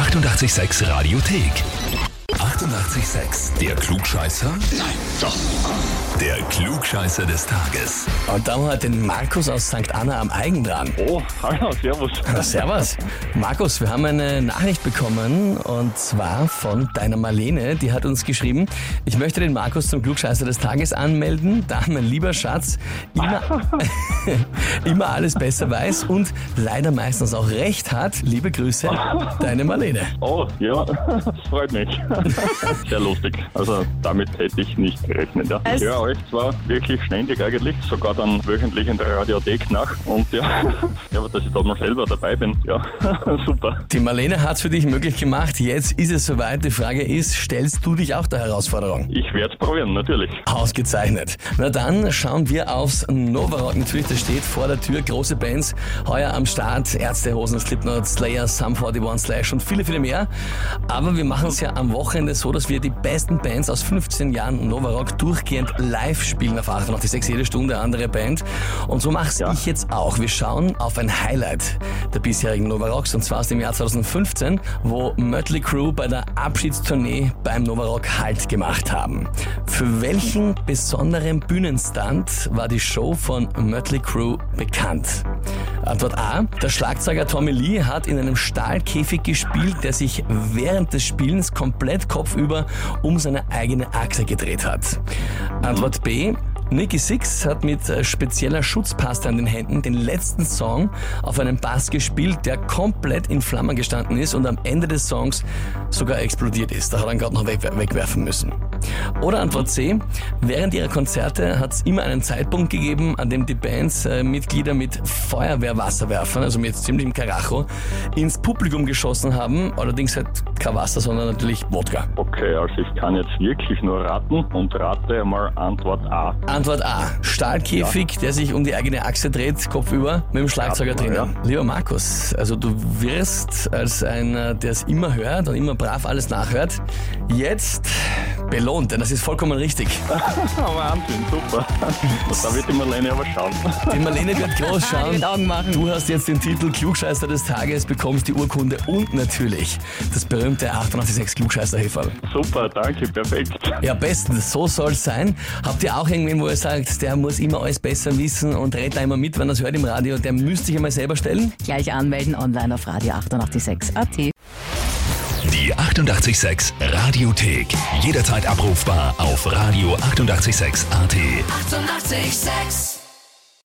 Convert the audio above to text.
886 Radiothek. 88,6. Der Klugscheißer? Nein, doch. Der Klugscheißer des Tages. Und da haben wir den Markus aus St. Anna am Eigen dran. Oh, hallo, servus. Servus. Markus, wir haben eine Nachricht bekommen und zwar von deiner Marlene. Die hat uns geschrieben, ich möchte den Markus zum Klugscheißer des Tages anmelden, da mein lieber Schatz immer, immer alles besser weiß und leider meistens auch recht hat. Liebe Grüße, deine Marlene. Oh, ja, das freut mich. Sehr lustig. Also damit hätte ich nicht gerechnet. Ja. Ich höre euch zwar wirklich ständig eigentlich, sogar dann wöchentlich in der Radiothek nach. Und ja, ja aber dass ich da mal selber dabei bin, ja, super. Die Marlene hat es für dich möglich gemacht. Jetzt ist es soweit. Die Frage ist, stellst du dich auch der Herausforderung? Ich werde es probieren, natürlich. Ausgezeichnet. Na dann schauen wir aufs Novarock. Natürlich, da steht vor der Tür große Bands. Heuer am Start Ärzte, Hosen, Slipknot, Slayer, Sum 41 Slash und viele, viele mehr. Aber wir machen es ja am Wochenende so, dass wir die besten Bands aus 15 Jahren Novarock durchgehend live spielen auf 886 jede Stunde andere Band. Und so mache Ja. ich jetzt auch. Wir schauen auf ein Highlight der bisherigen Novarocks und zwar aus dem Jahr 2015, wo Mötley Crüe bei der Abschiedstournee beim Novarock Halt gemacht haben. Für welchen besonderen Bühnenstand war die Show von Mötley Crüe bekannt? Antwort A. Der Schlagzeuger Tommy Lee hat in einem Stahlkäfig gespielt, der sich während des Spielens komplett kopfüber um seine eigene Achse gedreht hat. Antwort B. Nicky Six hat mit äh, spezieller Schutzpaste an den Händen den letzten Song auf einem Bass gespielt, der komplett in Flammen gestanden ist und am Ende des Songs sogar explodiert ist. Da hat er ihn gerade noch weg, wegwerfen müssen. Oder Antwort C. Während ihrer Konzerte hat es immer einen Zeitpunkt gegeben, an dem die Bands äh, Mitglieder mit Feuerwehrwasserwerfern, also mit ziemlichem Karacho, ins Publikum geschossen haben. Allerdings halt kein Wasser, sondern natürlich Wodka. Okay, also ich kann jetzt wirklich nur raten und rate mal Antwort A. Antwort A. Stahlkäfig, der sich um die eigene Achse dreht, kopfüber, mit dem Schlagzeuger Ja, drinnen. Lieber Markus, also du wirst als einer, der es immer hört und immer brav alles nachhört, jetzt belohnt, denn das ist vollkommen richtig. Wahnsinn, super. Da wird die Marlene aber schauen. Die Marlene wird groß Die schauen. wird Augen machen. Du hast jetzt den Titel Klugscheißer des Tages, bekommst die Urkunde und natürlich das berühmte 886 klugscheißer -Häferl. Super, danke, perfekt. Ja, bestens, so soll's sein. Habt ihr auch irgendwen, wo ihr sagt, der muss immer alles besser wissen und redet da immer mit, wenn er es hört im Radio, der müsste sich einmal selber stellen? Gleich anmelden online auf Radio 886 AT. Die 88,6 Radiothek. Jederzeit abrufbar auf radio886.at. 88,6. Eighty-eight, sex.